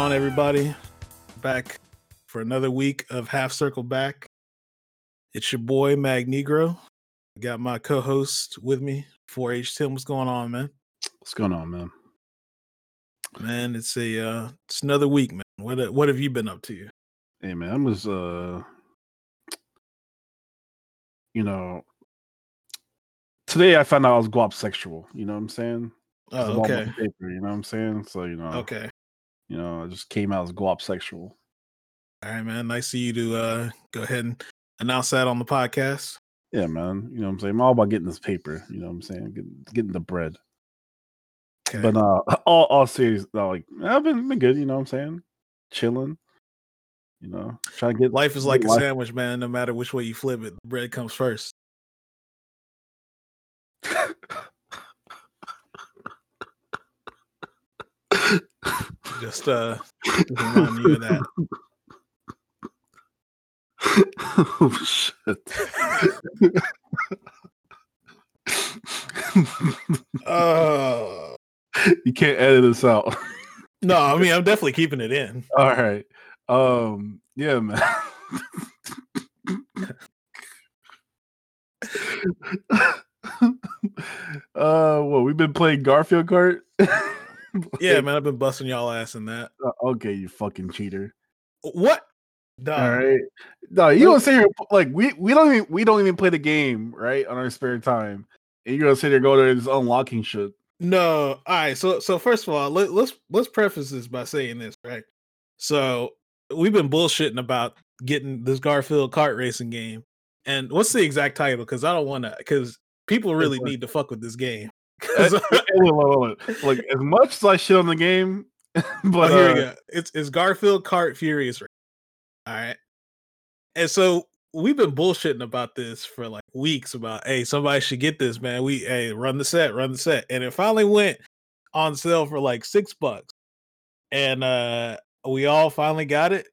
on, everybody? Back for another week of Half Circle Back. It's your boy Magnegro. I got my co-host with me, 4H Tim. What's going on, man? What's going on, man? Man, it's a uh it's another week, man. What what have you been up to? Hey, man, I was uh, you know, today I found out I was guap sexual. You know what I'm saying? Oh, I'm okay. Paper, you know what I'm saying? So you know, Okay. You know, I just came out as guap sexual. All right, man. Nice of you to uh go ahead and announce that on the podcast. Yeah, man. You know what I'm saying? I'm all about getting this paper. You know what I'm saying? Getting, getting the bread. Okay. But uh, all all serious, no, like I've been been good. You know what I'm saying? Chilling. You know, trying to get Life is like a life- sandwich, man. No matter which way you flip it, the bread comes first. Just uh remind you of that. oh shit. Oh you can't edit this out. no, I mean I'm definitely keeping it in. All right. Um, yeah, man. uh well, we've been playing Garfield Kart. Yeah, man, I've been busting y'all ass in that. Uh, okay, you fucking cheater. What? Dog. All right. No, you don't sit here like we we don't even we don't even play the game, right? On our spare time. And you're gonna sit there go there and just unlocking shit. No, all right. So so first of all, let, let's let's preface this by saying this, right? So we've been bullshitting about getting this Garfield kart racing game. And what's the exact title? Because I don't want to. Because people really need to fuck with this game. Uh. Like as much as I shit on the game, oh, but here uh, we go. It's it's Garfield Kart Furious. All right. And so we've been bullshitting about this for like weeks about hey, somebody should get this, man. We hey, run the set, run the set. And it finally went on sale for like six bucks. And uh we all finally got it.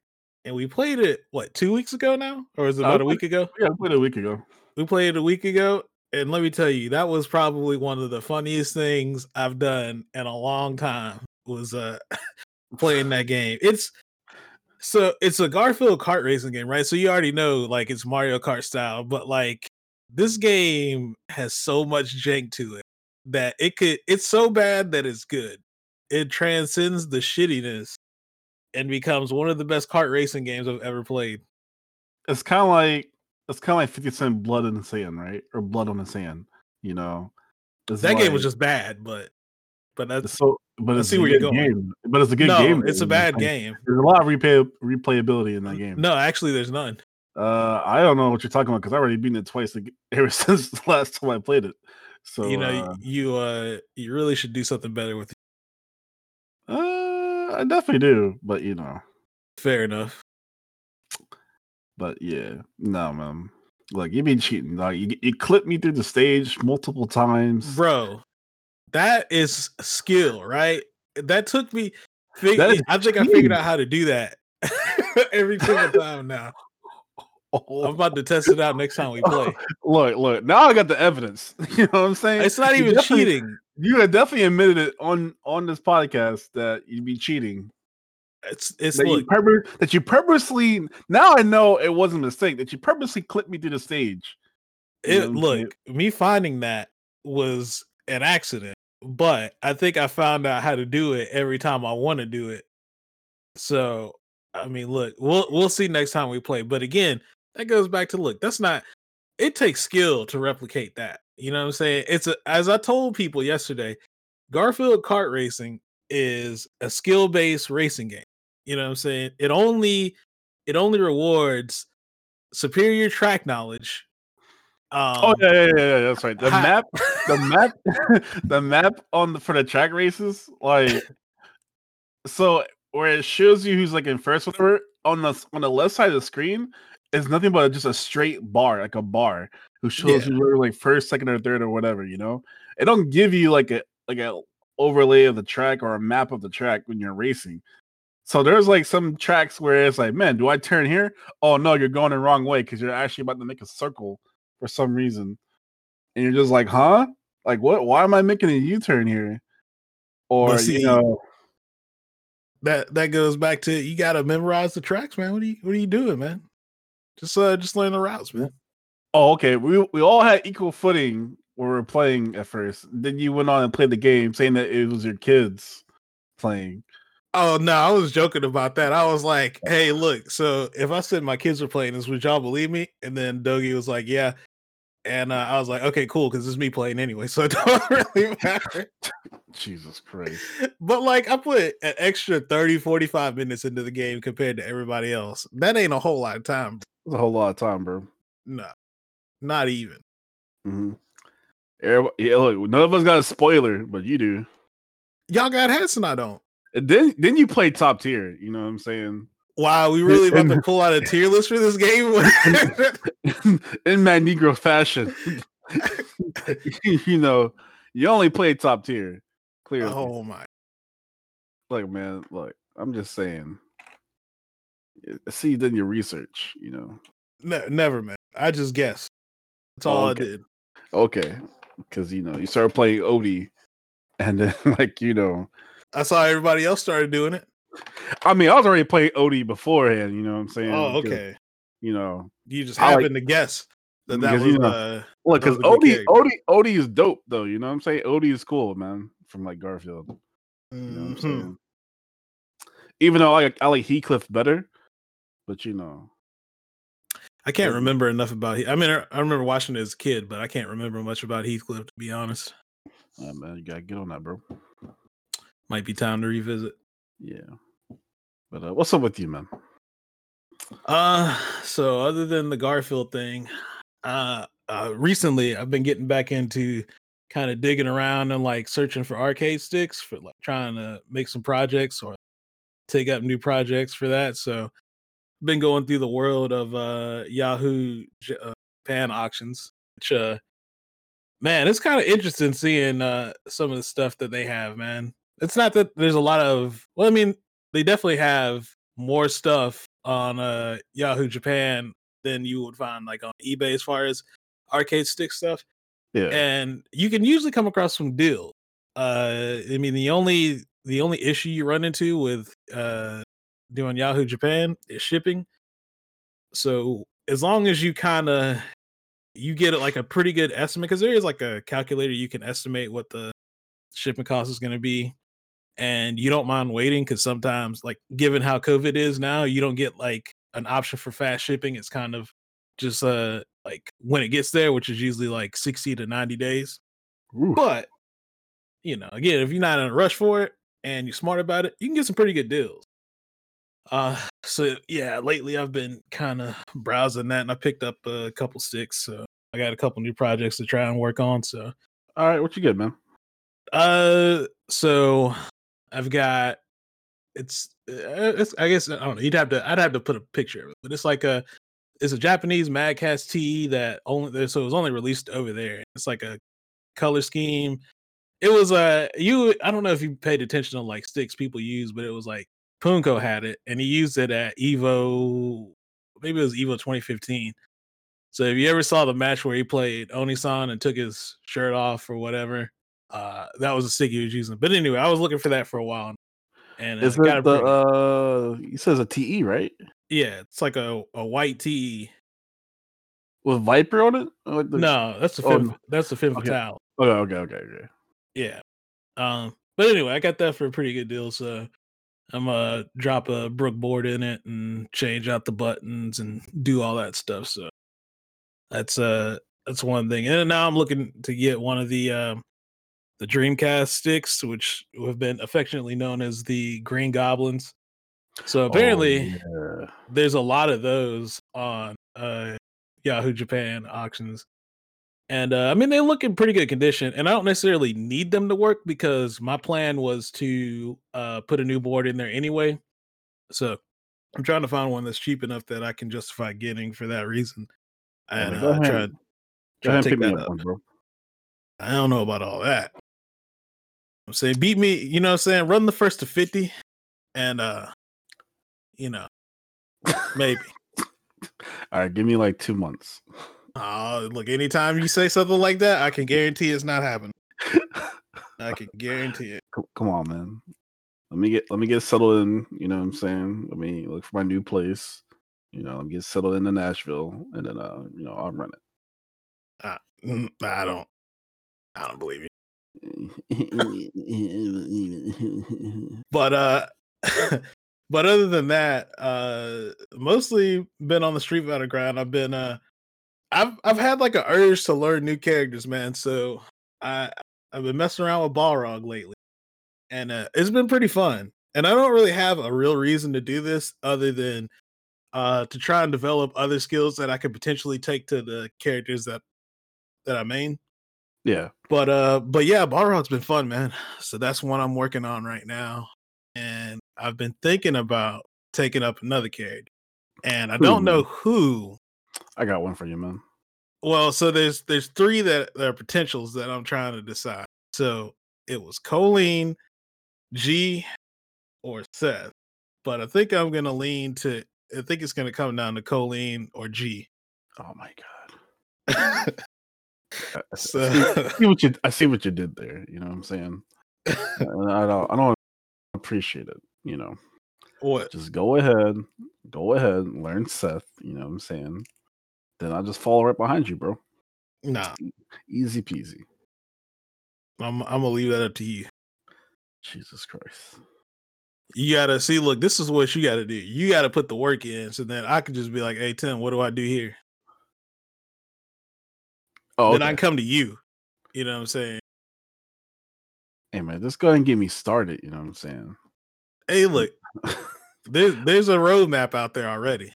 And we played it what two weeks ago now? Or is it Uh, about a week ago? yeah, I played it a week ago. We played it a week ago. And let me tell you, that was probably one of the funniest things I've done in a long time was uh playing that game. It's so it's a Garfield kart racing game, right? So you already know like it's Mario Kart style, but like this game has so much jank to it that it could it's so bad that it's good. It transcends the shittiness and becomes one of the best kart racing games I've ever played. It's kind of like it's kind of like Fifty Cent Blood in the Sand, right? Or Blood on the Sand. You know, It's That game was just bad, but but that's so. But it's see a where you're good going. game. But it's a good no, game. it's a bad like, game. There's a lot of replay replayability in that game. No, actually, there's none. Uh, I don't know what you're talking about because I already beaten it twice ever since the last time I played it. So you know, uh, you uh, you really should do something better with. it. uh, I definitely do, but you know, Fair enough, but yeah, no, man. Look, you've been cheating. Like you, you clipped me through the stage multiple times. bro. That is skill, right? That took me. Fig- That I think I figured out how to do that every single time. Now I'm Oh, about to test it out next time we play. look, look. Now I got the evidence. You know what I'm saying? It's not even definitely- cheating. You had definitely admitted it on on this podcast that you'd be cheating. It's it's That you, look, purpose, that you purposely. Now I know it wasn't a mistake. That you purposely clipped me through the stage. it know what I'm saying? look. Me finding that was an accident, but I think I found out how to do it every time I want to do it. So I mean, look, we'll we'll see next time we play. But again, that goes back to look. That's not. It takes skill to replicate that. You know what I'm saying? It's a as I told people yesterday. Garfield kart racing is a skill based racing game. You know what I'm saying? It only it only rewards superior track knowledge. Um, Oh yeah, yeah, yeah, yeah, that's right. The ha- map, the map, the map on the for the track races, like so where it shows you who's like in first, whatever. On the on the left side of the screen is nothing but just a straight bar, like a bar, who shows Yeah. you where like first, second, or third, or whatever. You know, it don't give you like a like a overlay of the track or a map of the track when you're racing. So there's like some tracks where it's like, man, do I turn here? Oh no, you're going the wrong way because you're actually about to make a circle for some reason. And you're just like, huh? Like what? Why am I making a U-turn here? Or see, you know, that that goes back to you got to memorize the tracks, man. What are you what are you doing, man? Just uh just learn the routes, man. Oh, okay. We we all had equal footing we were playing at first. Then you went on and played the game, saying that it was your kids playing. Oh no, I was joking about that. I was like, "Hey, look, so if I said my kids were playing this, would y'all believe me?" And then Dougie was like, "Yeah," and uh, I was like, "Okay, cool," because it's me playing anyway, so it don't really matter. Jesus Christ! But like, I put an extra 30, 45 minutes into the game compared to everybody else. That ain't a whole lot of time. It's a whole lot of time, bro. No, not even. Mm-hmm. Yeah, look, none of us got a spoiler, but you do. Y'all got hats and I don't. And then then you play top tier. You know what I'm saying? Wow, we really about to pull out a tier list for this game in Magnegro fashion. you know, you only play top tier. Clearly. Oh my. Look, man, look, I'm just saying. See, you done your research, you know. No, never, man. I just guessed. That's all oh, okay. I did. Okay. Because you know, you started playing Odie, and then like, you know, I saw everybody else started doing it. I mean, I was already playing Odie beforehand. You know what I'm saying? Oh, okay. You know, you just happened like, to guess that that was. You know, uh, well, because Odie, Odie, Odie is dope though. You know what I'm saying? Odie is cool, man. From like Garfield. You know what I'm saying? Mm-hmm. Even though I like I like Heathcliff better, but you know, I can't remember enough about. I mean, I remember watching it as a kid, but I can't remember much about Heathcliff to be honest. Man, you gotta get on that, bro might be time to revisit. Yeah. But uh, what's up with you, man? Uh, so other than the Garfield thing, uh, uh, recently I've been getting back into kind of digging around and like searching for arcade sticks for like trying to make some projects or take up new projects for that. So, been going through the world of uh Yahoo uh, Japan auctions, which uh, man, it's kind of interesting seeing uh some of the stuff that they have, man it's not that there's a lot of well, I mean, they definitely have more stuff on uh Yahoo Japan than you would find like on eBay as far as arcade stick stuff. Yeah. And you can usually come across some deals. Uh I mean the only the only issue you run into with uh doing Yahoo Japan is shipping. So as long as you kind of you get it like a pretty good estimate because there is like a calculator you can estimate what the shipping cost is going to be and you don't mind waiting because sometimes like given how covid is now you don't get like an option for fast shipping it's kind of just uh like when it gets there which is usually like 60 to 90 days Ooh. but you know again if you're not in a rush for it and you're smart about it you can get some pretty good deals uh so yeah lately i've been kind of browsing that and i picked up a couple sticks so i got a couple new projects to try and work on so all right what you get man uh so I've got it's uh, it's I guess I don't know. You'd have to I'd have to put a picture of it, but it's like a it's a Japanese Mad Catz T that only so it was only released over there. It's like a color scheme. It was a uh, you I don't know if you paid attention to like sticks people use, but it was like Poongko had it and he used it at Evo maybe it was Evo 2015. So if you ever saw the match where he played Onisan and took his shirt off or whatever, uh, that was a stick he was using. But anyway, I was looking for that for a while, and uh, is it the uh? He says a TE, right? Yeah, it's like a a white TE with Viper on it. Like the... No, that's the oh, no. that's the Femme okay. Fatale. Okay, okay, okay, okay. Yeah. Um, but anyway, I got that for a pretty good deal. So I'm gonna drop a Brook board in it and change out the buttons and do all that stuff. So that's uh that's one thing. And now I'm looking to get one of the um the Dreamcast sticks, which have been affectionately known as the Green Goblins. So apparently, oh, yeah. there's a lot of those on uh, Yahoo Japan auctions, and uh, I mean they look in pretty good condition. And I don't necessarily need them to work because my plan was to uh, put a new board in there anyway. So I'm trying to find one that's cheap enough that I can justify getting for that reason. And uh, try, try to take that up. One, bro. I don't know about all that. I'm saying beat me, you know what I'm saying? Run the first to 50 and uh you know, maybe. All right, give me like two months. Oh, look, anytime you say something like that, I can guarantee it's not happening. I can guarantee it. Come on, man. let me get let me get settled in. You know what I'm saying? Let me look for my new place. You know, me get settled into Nashville, and then uh, you know, I'll run it. Uh, mm, I don't. I don't believe you. but uh, but other than that, uh, mostly been on the Street grind. I've been uh, I've I've had like an urge to learn new characters, man. So I I've been messing around with Balrog lately and uh, it's been pretty fun. And I don't really have a real reason to do this other than uh, to try and develop other skills that I could potentially take to the characters that that I main. Yeah. But uh but yeah, Balrog's been fun, man. So that's one I'm working on right now. And I've been thinking about taking up another character. And I don't know who. I got one for you, man. Well, so there's there's three that, that are potentials that I'm trying to decide. So it was Kolin, G or Seth, but I think I'm gonna lean to. I think it's gonna come down to Kolin or G. Oh my god. so I see, what you I see what you did there. You know what I'm saying? I don't I don't appreciate it. You know. What? Just go ahead, go ahead, learn Seth. You know what I'm saying? Then I'll just follow right behind you, bro. Nah, easy peasy. I'm I'm gonna leave that up to you. Jesus Christ. You gotta see, look, this is what you gotta do. You gotta put the work in. So then I could just be like, hey Tim, what do I do here? Oh, okay. then I can come to you. You know what I'm saying? Hey man, just go ahead and get me started. You know what I'm saying? Hey, look, there's there's a roadmap out there already.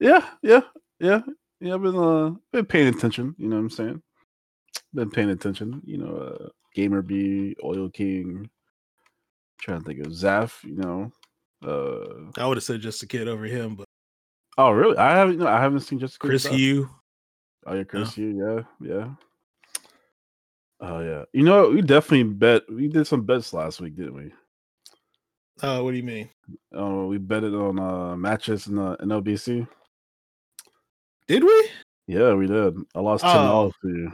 Yeah, yeah, yeah, yeah. I've been uh been paying attention. You know what I'm saying? Been paying attention. You know, uh, GamerBee, Oil King. trying to think of Zaf, you know. Uh I would have said just a kid over him, but Oh really? I haven't no, I haven't seen just Chris Hugh. Oh yeah, Chris Hugh, yeah, yeah. Oh yeah. You know, we definitely bet we did some bets last week, didn't we? Oh, uh, what do you mean? Oh, uh, we betted on uh matches in the NLBC. Did we? Yeah, we did. I lost ten dollars oh. to you.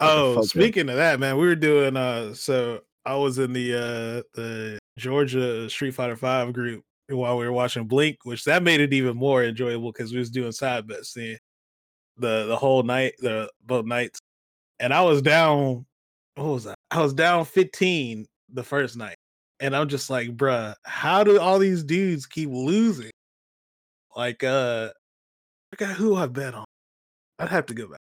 Oh, speaking of that, man, we were doing uh so I was in the uh the Georgia Street Fighter 5 group while we were watching Blink, which that made it even more enjoyable because we was doing side bets the the the whole night, the both nights. And I was down what was that? I was down 15 the first night. And I'm just like, bruh, how do all these dudes keep losing? Like uh I got who I bet on. I'd have to go back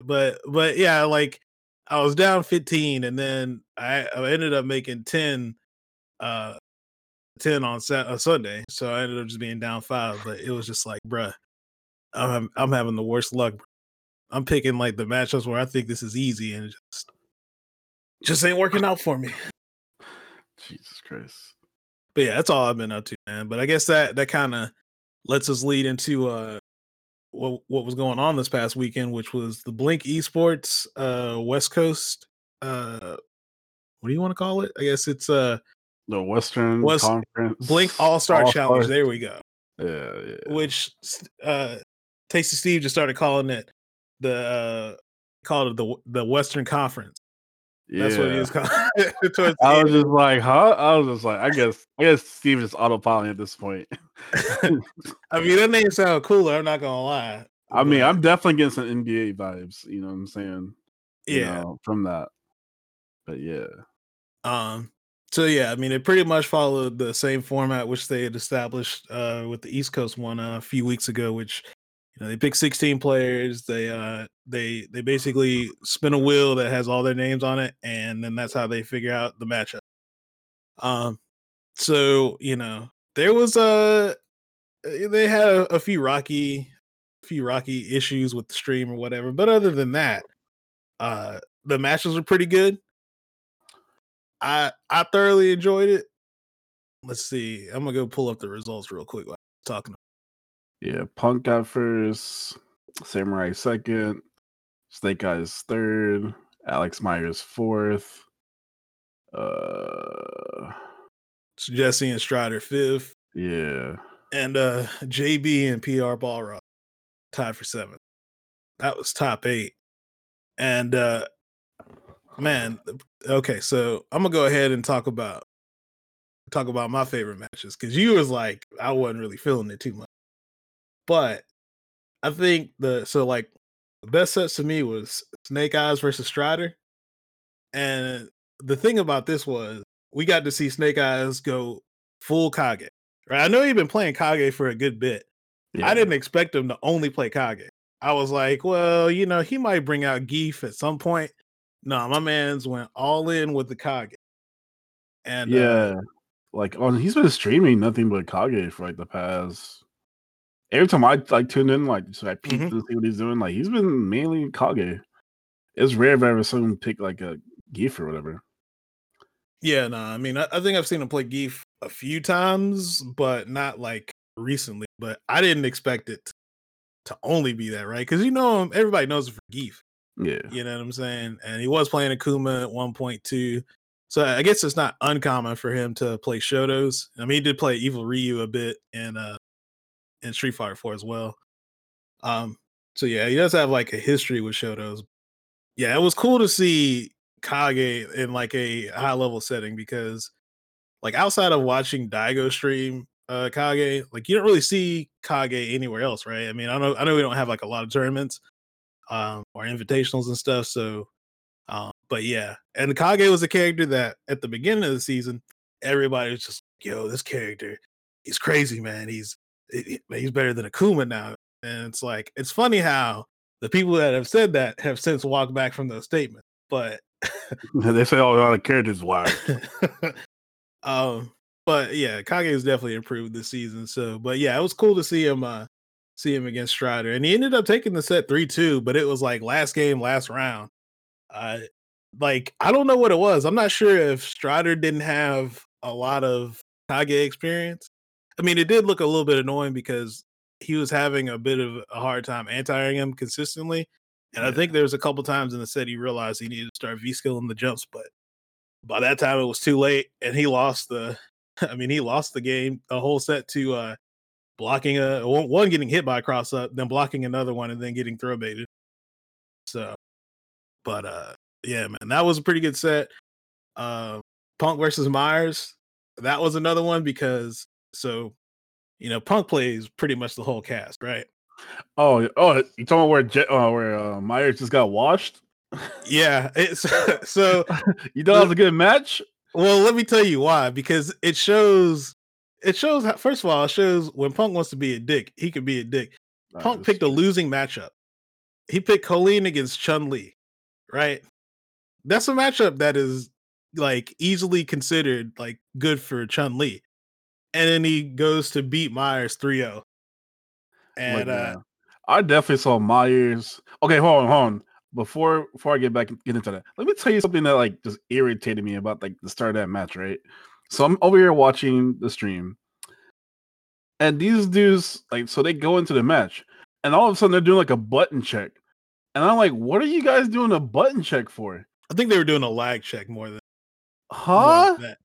but but yeah, like I was down 15 and then I, I ended up making 10 uh 10 on Sat- uh, Sunday. So I ended up just being down 5, but it was just like, bruh, I'm I'm having the worst luck. I'm picking like the matchups where I think this is easy and just just ain't working out for me. Jesus Christ. But yeah, that's all I've been up to, man. But I guess that that kind of lets us lead into uh what what was going on this past weekend, which was the Blink Esports uh West Coast uh what do you want to call it? I guess it's uh the Western West, Conference Blink All Star Challenge. There we go. Yeah, yeah. Which uh Tasty Steve just started calling it the uh called it the the Western Conference. Yeah. That's what he was calling. I was just like, huh? I was just like, I guess, I guess Steve is autopiloting at this point. I mean, that name sound cooler. I'm not gonna lie. I mean, I'm definitely getting some NBA vibes. You know what I'm saying? Yeah, know, from that. But yeah. Um. So yeah, I mean, it pretty much followed the same format which they had established uh, with the East Coast one uh, a few weeks ago, which you know they pick 16 players they uh they they basically spin a wheel that has all their names on it and then that's how they figure out the matchup. Um so you know there was a uh, they had a, a few rocky few rocky issues with the stream or whatever but other than that uh the matches were pretty good. I i thoroughly enjoyed it. Let's see i'm gonna go pull up the results real quick while I'm talking yeah, Punk got first, Samurai second, Snake Eyes third, Alex Myers fourth. Uh, Jesse and Strider fifth. Yeah, and uh JB and PR Balrog tied for seventh. That was top eight, and uh man, okay, so I'm gonna go ahead and talk about talk about my favorite matches because you was like I wasn't really feeling it too much, but I think the so like the best sets to me was Snake Eyes versus Strider, and the thing about this was we got to see Snake Eyes go full Kage. Right, I know he'd been playing Kage for a good bit. Yeah. I didn't expect him to only play Kage. I was like, well, you know, he might bring out Gief at some point. No, my man's went all in with the Kage. And yeah, uh, like on he's been streaming nothing but Kage for like the past. Every time I like tune in, like so I peeked mm-hmm. to see what he's doing. Like he's been mainly Kage. It's rare if I ever seen him pick like a Gief or whatever. Yeah, no, nah, I mean, I, I, think I've seen him play Gief a few times, but not like recently. But I didn't expect it to only be that, right? Because you know, everybody knows it for Gief. Yeah, you know what I'm saying. And he was playing Akuma at 1.2, so I guess it's not uncommon for him to play Shotos. I mean, he did play Evil Ryu a bit in uh in Street Fighter 4 as well. Um, so yeah, he does have like a history with Shotos. Yeah, it was cool to see Kage in like a high level setting because like outside of watching Daigo stream uh Kage, like you don't really see Kage anywhere else, right? I mean, I know I know we don't have like a lot of tournaments um or invitationals and stuff, so um but yeah, and Kage was a character that at the beginning of the season, everybody was just, yo, this character, he's crazy, man. He's he's better than Akuma now. And it's like it's funny how the people that have said that have since walked back from those statements. But they say all the characters wild. um, but yeah, Kage has definitely improved this season. So, but yeah, it was cool to see him uh see him against Strider, and he ended up taking the set three two. But it was like last game, last round. Uh, like I don't know what it was. I'm not sure if Strider didn't have a lot of Kage experience. I mean, it did look a little bit annoying because he was having a bit of a hard time anti him consistently. And yeah. I think there was a couple times in the set he realized he needed to start V skilling the jumps, but by that time it was too late and he lost the I mean he lost the game a whole set to uh blocking a one getting hit by a cross up, then blocking another one and then getting throw baited. So but uh yeah, man, that was a pretty good set. Uh Punk versus Myers, that was another one because so you know, Punk plays pretty much the whole cast, right? Oh, oh, you talking about where uh, where uh, Myers just got washed? Yeah, it's so you thought it was a good match. Well, let me tell you why. Because it shows, it shows. How, first of all, it shows when Punk wants to be a dick, he can be a dick. Punk picked a losing matchup. He picked Kolin against Chun Li, right? That's a matchup that is like easily considered like good for Chun Li. And then he goes to beat Myers 3-0. And Look, uh I definitely saw Myers. Okay, hold on, hold on. Before before I get back get into that, let me tell you something that like just irritated me about like the start of that match, right? So I'm over here watching the stream, and these dudes like so they go into the match, and all of a sudden they're doing like a button check, and I'm like, what are you guys doing a button check for? I think they were doing a lag check more than huh. More than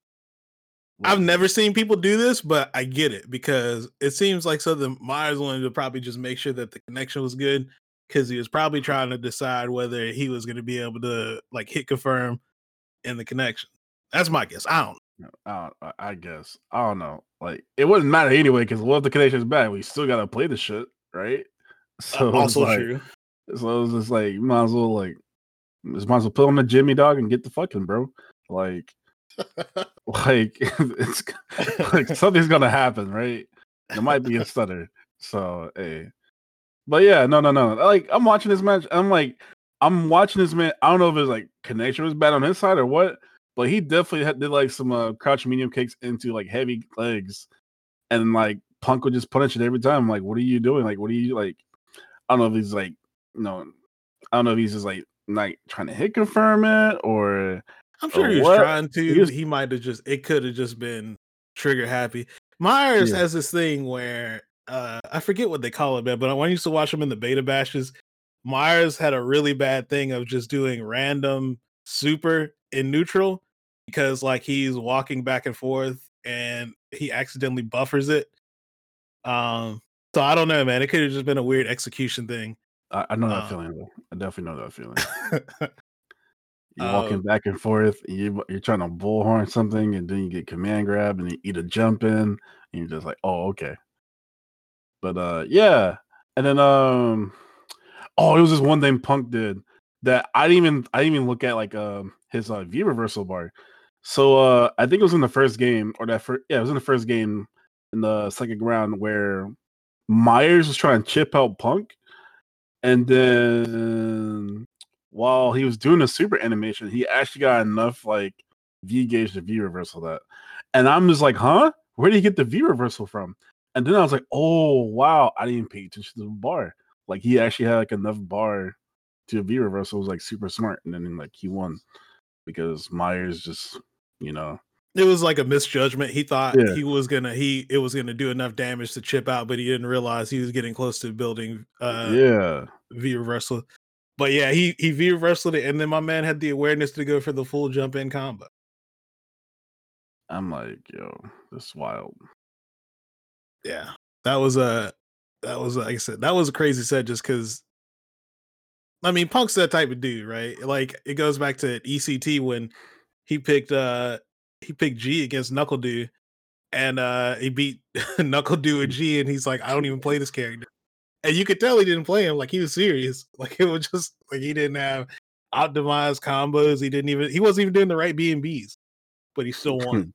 I've never seen people do this, but I get it because it seems like Southern Myers wanted to probably just make sure that the connection was good because he was probably trying to decide whether he was going to be able to like hit confirm in the connection. That's my guess. I don't. I, don't, I guess I don't know. Like it wouldn't matter anyway because what if the connection is bad? We still gotta play the shit, right? So uh, also like, true. So it's just like might as well like just might as well put on the Jimmy dog and get the fucking bro. Like like it's like something's gonna happen, right? It might be a stutter. So hey. But yeah, no, no, no. Like I'm watching this match. I'm like, I'm watching this man. I don't know if his like connection was bad on his side or what, but he definitely had, did like some uh, crouch medium kicks into like heavy legs, and like Punk would just punish it every time. I'm like, what are you doing? Like, what are you like? I don't know if he's like, you know, I don't know if he's just like not trying to hit confirm it or I'm sure he was what? trying to. He, was... he might have just it could have just been trigger happy. Myers yeah. has this thing where uh I forget what they call it, man, but when I used to watch him in the beta bashes, Myers had a really bad thing of just doing random super in neutral because like he's walking back and forth and he accidentally buffers it. Um so I don't know, man. It could have just been a weird execution thing. I, I know that um, feeling. I definitely know that feeling. You're walking Oh. back and forth. And you, you're trying to bullhorn something, and then you get command grab, and you eat a jump in, and you're just like, oh, okay. But uh, yeah. And then um, oh, it was this one thing Punk did that I didn't even I didn't even look at like um his uh, V reversal bar. So uh, I think it was in the first game, or that first yeah, it was in the first game in the second round where Myers was trying to chip out Punk, and then while he was doing a super animation, he actually got enough like V gauge to V reversal that. And I'm just like, huh? Where did he get the V reversal from? And then I was like, oh wow, I didn't pay attention to the bar. Like he actually had like enough bar to V reversal. It was like super smart. And then like he won because Myers just, you know, It was like a misjudgment. He thought Yeah. he was gonna he it was gonna do enough damage to chip out, but he didn't realize he was getting close to building uh yeah. V reversal. But yeah, he he v wrestled it, and then my man had the awareness to go for the full jump in combo. I'm like, yo, this wild. Yeah, that was a that was like I said that was a crazy set just because. I mean, Punk's that type of dude, right? Like it goes back to ECT when he picked uh he picked G against Knuckle Dude, and uh he beat Knuckle Dude with G, and he's like, I don't even play this character, and you could tell he didn't play him like he was serious, like it was just like he didn't have optimized combos, he didn't even he wasn't even doing the right B and Bs, but he still won.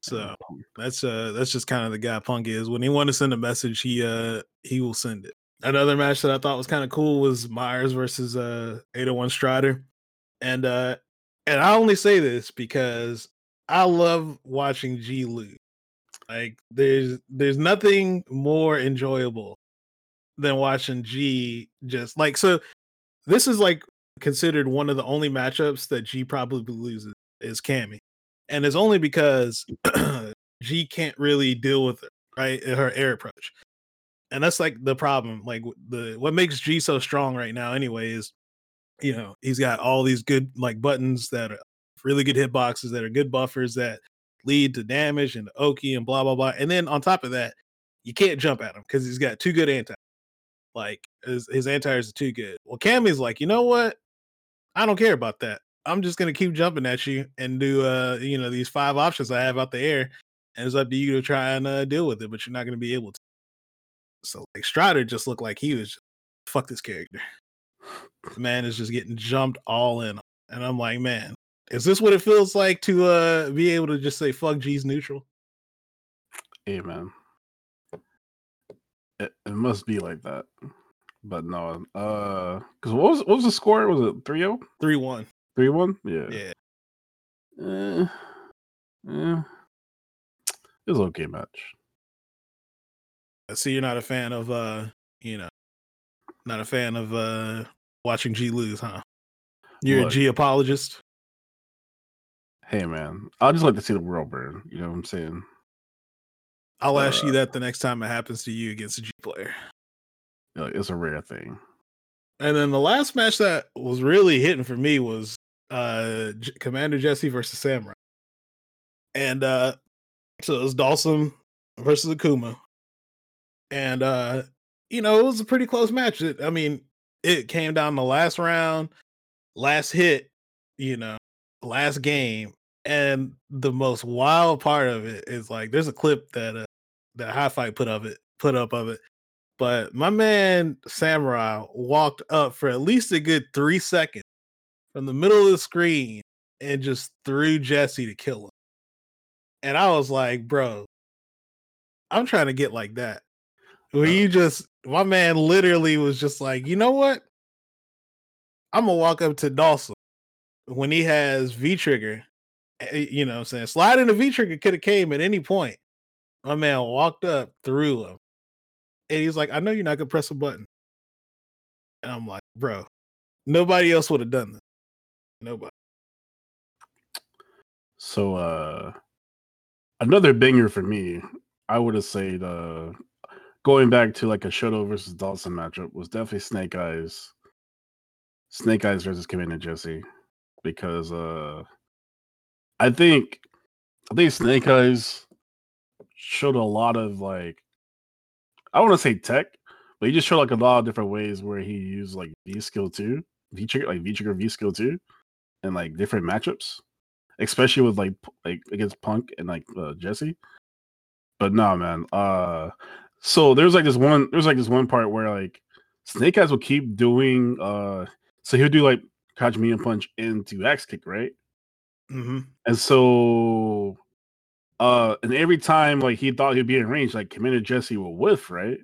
So that's uh that's just kind of the guy Punk is. When he want to send a message, he uh he will send it. Another match that I thought was kind of cool was Myers versus uh 801 Strider. And uh and I only say this because I love watching G lose. Like there's there's nothing more enjoyable than watching G just like so this is like considered one of the only matchups that G probably loses is Cammy. And it's only because G can't really deal with it, right? Her air approach. And that's like the problem. Like the what makes G so strong right now, anyway, is you know, he's got all these good like buttons that are really good hitboxes that are good buffers that lead to damage and Oki and blah blah blah. And then on top of that, you can't jump at him because he's got two good anti. Like his, his anti-airs are too good. Well, Cammy's like, you know what? I don't care about that. I'm just gonna keep jumping at you and do uh you know these five options I have out the air, and it's up to you to try and uh, deal with it, but you're not gonna be able to. So like Strider just looked like he was fuck this character. The man is just getting jumped all in, and I'm like, man, is this what it feels like to uh be able to just say fuck G's neutral? Man. It, it must be like that. But no, uh because what was what was the score? Was it 3-0? Three one, 3-1? Yeah. yeah. Eh, eh. It was an okay match. I see you're not a fan of uh you know, not a fan of uh watching G lose, huh? You're a Look. G apologist. Hey man, I just like to see the world burn. You know what I'm saying? I'll ask you Uh, that the next time it happens to you against a G player. It's a rare thing. And then the last match that was really hitting for me was uh J- Commander Jesse versus Samurai. And uh so it was Dhalsim versus Akuma. And uh you know, it was a pretty close match. It, I mean, it came down the last round, last hit, you know, last game. And the most wild part of it is like there's a clip that uh that HiFight put of it, put up of it. But my man Samurai walked up for at least a good three seconds from the middle of the screen and just threw Jesse to kill him. And I was like, bro, I'm trying to get like that. Where you just, my man literally was just like, you know what? I'm gonna walk up to Dhalsim when he has V trigger. You know what I'm saying? Sliding the V trigger could have came at any point. My man walked up, through him. And he's like, I know you're not gonna press a button. And I'm like, bro, nobody else would have done this. Nobody. So uh another banger for me, I would have said uh going back to like a Shoto versus Dhalsim matchup was definitely Snake Eyes. Snake Eyes versus Commander Jesse. Because uh I think I think Snake Eyes showed a lot of like I want to say tech, but he just showed like a lot of different ways where he used like V skill two, V trigger like V trigger V skill two. and like different matchups, especially with like like against Punk and like uh, Jesse. But no, man. Uh, so there's like this one. There's like this one part where like Snake Eyes will keep doing. Uh, so he'll do like catch me and punch into axe kick, right? Mm-hmm. And so, uh, and every time like he thought he'd be in range, like Commander Jesse will whiff, right?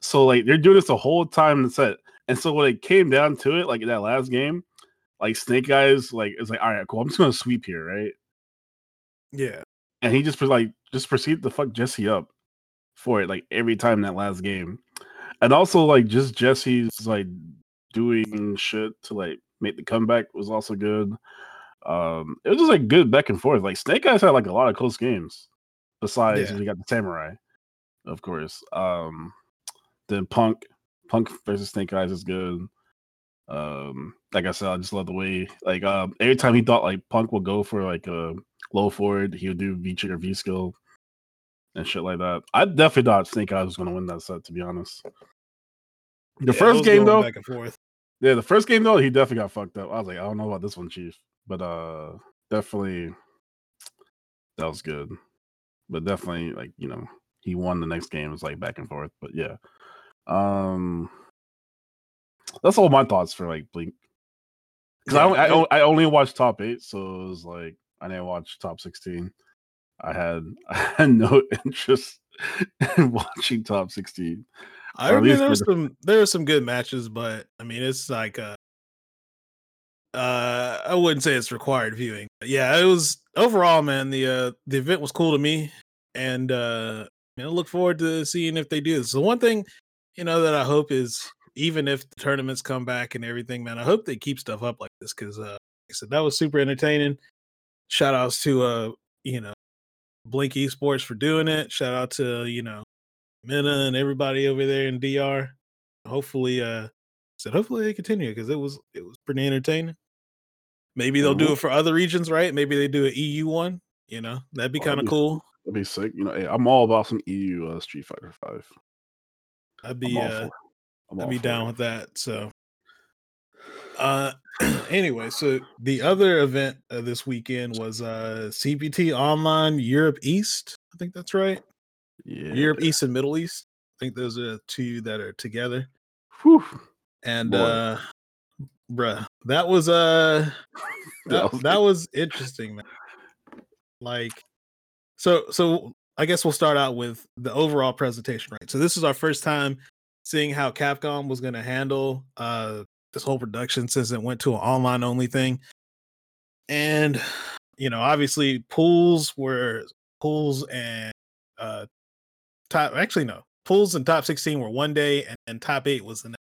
So like they're doing this the whole time in the set. And so when it came down to it, like in that last game, like Snake Eyes, like it's like, all right, cool. I'm just gonna sweep here, right? Yeah. And he just like just proceeded to fuck Jesse up for it, like every time in that last game. And also like just Jesse's like doing shit to like make the comeback was also good. Um, it was just like good back and forth. Like Snake Eyes had like a lot of close games. Besides, Yeah. we got the Samurai, of course. Um, then Punk, Punk versus Snake Eyes is good. Um, like I said, I just love the way like um every time he thought like Punk would go for like a low forward, he would do V trigger V skill and shit like that. I definitely thought Snake Eyes was gonna win that set, to be honest. The Yeah, first game though, back and forth. yeah, the first game though, he definitely got fucked up. I was like, I don't know about this one, Chief, but uh, definitely that was good. But definitely, like you know, he won the next game. It was like back and forth, but yeah, um, that's all my thoughts for like Blink. Because I, Yeah, only- I, o- I only watched top eight, so it was like I didn't watch top sixteen. I had I had no interest in watching top sixteen. I mean, there's some there are some good matches, but I mean, it's like uh, uh, I wouldn't say it's required viewing. But yeah, it was overall, man. The uh, the event was cool to me, and uh, I look forward to seeing if they do this. The one thing, you know, that I hope is even if the tournaments come back and everything, man, I hope they keep stuff up like this because, uh, like I said, that was super entertaining. Shout outs to uh, you know, Blink Esports for doing it. Shout out to you know Minna and everybody over there in DR. Hopefully, uh, said hopefully they continue because it was it was pretty entertaining. Maybe they'll do Mhm. it for other regions, right? Maybe they do an EU one. You know, that'd be Oh, kind of cool. That'd be sick. You know, hey, I'm all about some EU uh, Street Fighter Five. I'd I'm uh, I'd be down it. with that. So, uh, anyway, so the other event uh, this weekend was uh CPT Online Europe East. I think that's right. Yeah. Europe East and Middle East. I think those are two that are together. Whew. And Boy. uh, bruh, that was uh That that, was interesting, man. Like, so so I guess we'll start out with the overall presentation, right? So this is our first time seeing how Capcom was going to handle uh this whole production since it went to an online only thing, and you know, obviously pools were pools and uh top actually no pools and top 16 were one day and, and top eight was the next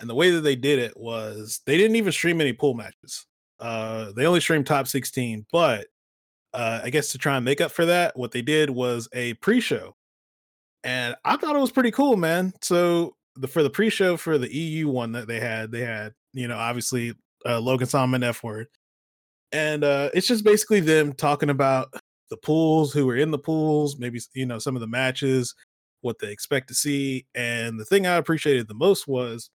and the way that they did it was they didn't even stream any pool matches. Uh they only streamed top 16 but uh i guess to try and make up for that what they did was a pre-show. And i thought it was pretty cool man. So the for the pre-show for the eu one that they had they had you know obviously uh logan Solomon f word. And uh it's just basically them talking about the pools who were in the pools maybe you know some of the matches what they expect to see. And the thing i appreciated the most was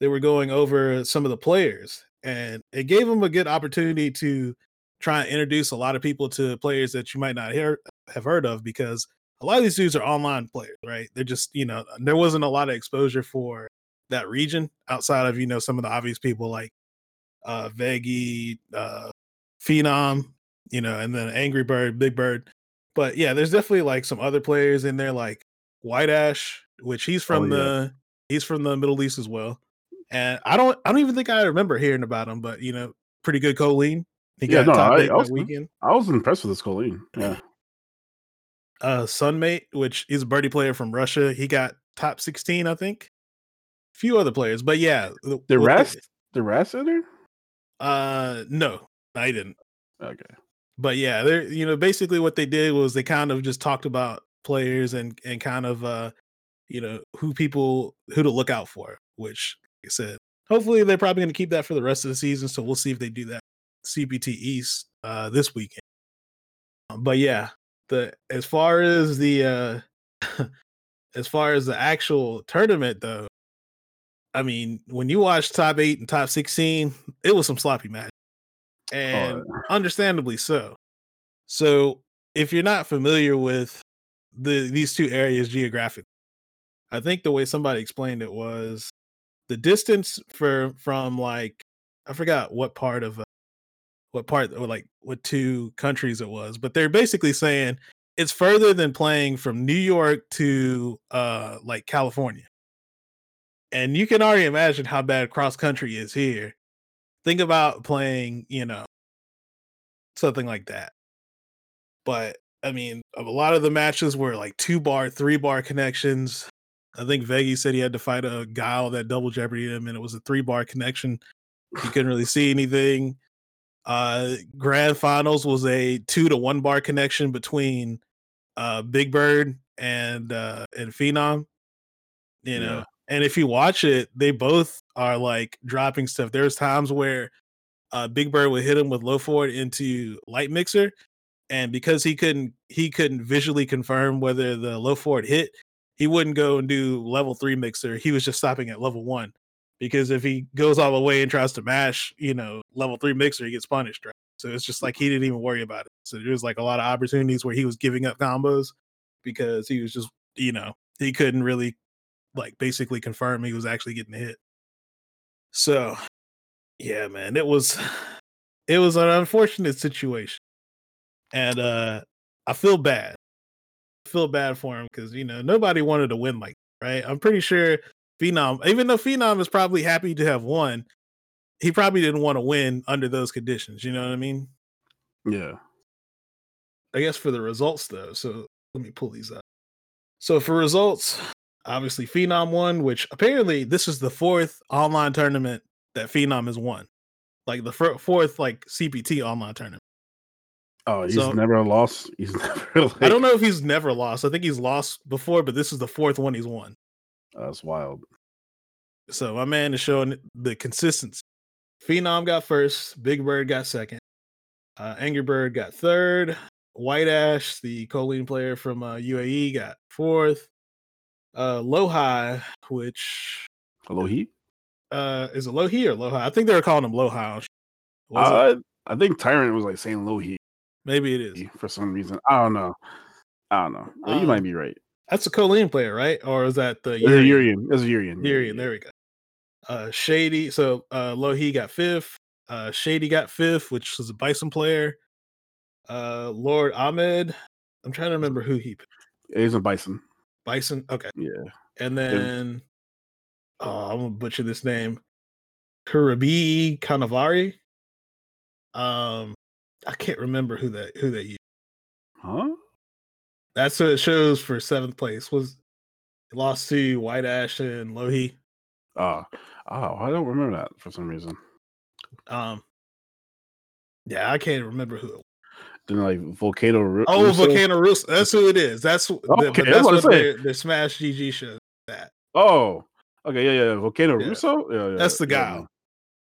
they were going over some of the players and it gave them a good opportunity to try and introduce a lot of people to players that you might not hear have heard of because a lot of these dudes are online players right? They're just you know there wasn't a lot of exposure for that region outside of you know some of the obvious people like uh Veggey uh phenom you know and then angry bird big bird. But yeah there's definitely like some other players in there like white ash which he's from Oh, yeah. the he's from the middle east as well and I don't I don't even think I remember hearing about him, but you know, pretty good Kolin. He Yeah, got no, top I- I was- weekend. I was impressed with this Kolin. Yeah. Uh Sunmate, which is a birdie player from Russia, he got top 16, I think. A few other players, but yeah. The they- rest, the rest in there. uh no, I didn't. Okay. But yeah, they're you know, basically what they did was they kind of just talked about players and and kind of uh you know who people who to look out for, which I said, hopefully they're probably gonna keep that for the rest of the season. So we'll see if they do that CPT East uh this weekend. Um, but yeah, the as far as the uh as far as the actual tournament though, I mean, when you watch top eight and top 16, it was some sloppy match. and oh. understandably so. So, if you're not familiar with the these two areas geographically, I think the way somebody explained it was the distance for from like I forgot what part of uh, what part or like what two countries it was, but they're basically saying it's further than playing from New York to uh like California. And you can already imagine how bad cross country is here. Think about playing, you know, something like that. But I mean, a lot of the matches were like two bar, three bar connections. I think Veggey said he had to fight a guile that double jeopardy him, and it was a three bar connection. He couldn't really see anything. Uh, grand finals was a two to one bar connection between uh, Big Bird and uh, and Phenom. You know, yeah. and if you watch it, they both are like dropping stuff. There's times where uh, Big Bird would hit him with low forward into light mixer, and because he couldn't he couldn't visually confirm whether the low forward hit, he wouldn't go and do level three mixer. He was just stopping at level one because if he goes all the way and tries to mash, you know, level three mixer, he gets punished. Right? So it's just like he didn't even worry about it. So there's like a lot of opportunities where he was giving up combos because he was just, you know, he couldn't really like basically confirm he was actually getting hit. So yeah, man, it was it was an unfortunate situation. And uh I feel bad. Feel bad for him because you know nobody wanted to win like right. I'm pretty sure Phenom, even though Phenom is probably happy to have won, he probably didn't want to win under those conditions. You know what I mean? Yeah. I guess for the results though. So let me pull these up. So for results, obviously Phenom won, which apparently this is the fourth online tournament that Phenom has won. Like the fourth like CPT online tournament. Oh, he's so, never lost. He's never. Like... I don't know if he's never lost. I think he's lost before, but this is the fourth one he's won. That's wild. So my man is showing the consistency. Phenom got first. Big Bird got second. Uh, Angry Bird got third. White Ash, the Kolin player from uh, UAE, got fourth. Uh, Lohi, which Lohi, uh, is it Lohi or Lohi? I think they were calling him Lohi. Uh, I think Tyrant was like saying Lohi. Maybe it is for some reason. I don't know. I don't know. Um, you might be right. That's a Kolin player, right? Or is that the Urien? It's a Urien. Urien. There we go. Uh, Shady. So uh, Lohi got fifth. Uh, Shady got fifth, which was a Bison player. Uh, Lord Ahmed. I'm trying to remember who he. He's a Bison. Bison. Okay. Yeah. And then, oh, I'm gonna butcher this name. Kurabi Kanavari. Um, I can't remember who that who that used. Huh? That's what it shows for seventh place. Was lost to White Ash and Lohi. Oh, oh, I don't remember that for some reason. Um, yeah, I can't remember who. Then like Volcano. Ru- oh, Russo? Volcano Russo. That's who it is. That's okay. The, that's what their, their Smash GG show. That. Oh, okay, yeah, yeah. Volcano yeah. Russo. Yeah, yeah. That's the guy.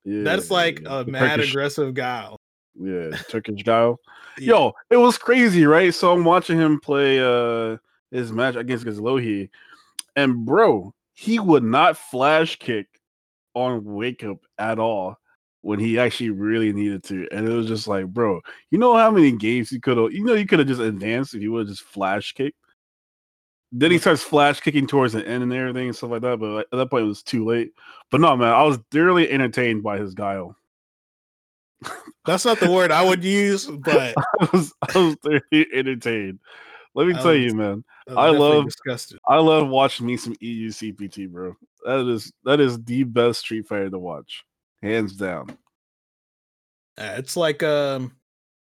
Yeah, that's like a the mad Turkish, aggressive guy. Yeah, Turkish guy. Yo, it was crazy, right? So I'm watching him play uh his match against Lohi, and bro, he would not flash kick on wake up at all when he actually really needed to. And it was just like, bro, you know how many games he could have, you know, you could have just advanced if you would have just flash kicked. Then he starts flash kicking towards the end and everything and stuff like that. But at that point, it was too late. But no, man, I was thoroughly entertained by his guile. That's not the word I would use, but I was, I was thoroughly entertained. Let me I tell was, you, man. I love disgusted. I love watching me some EU CPT, bro. That is that is the best Street Fighter to watch, hands down. Uh, it's like um,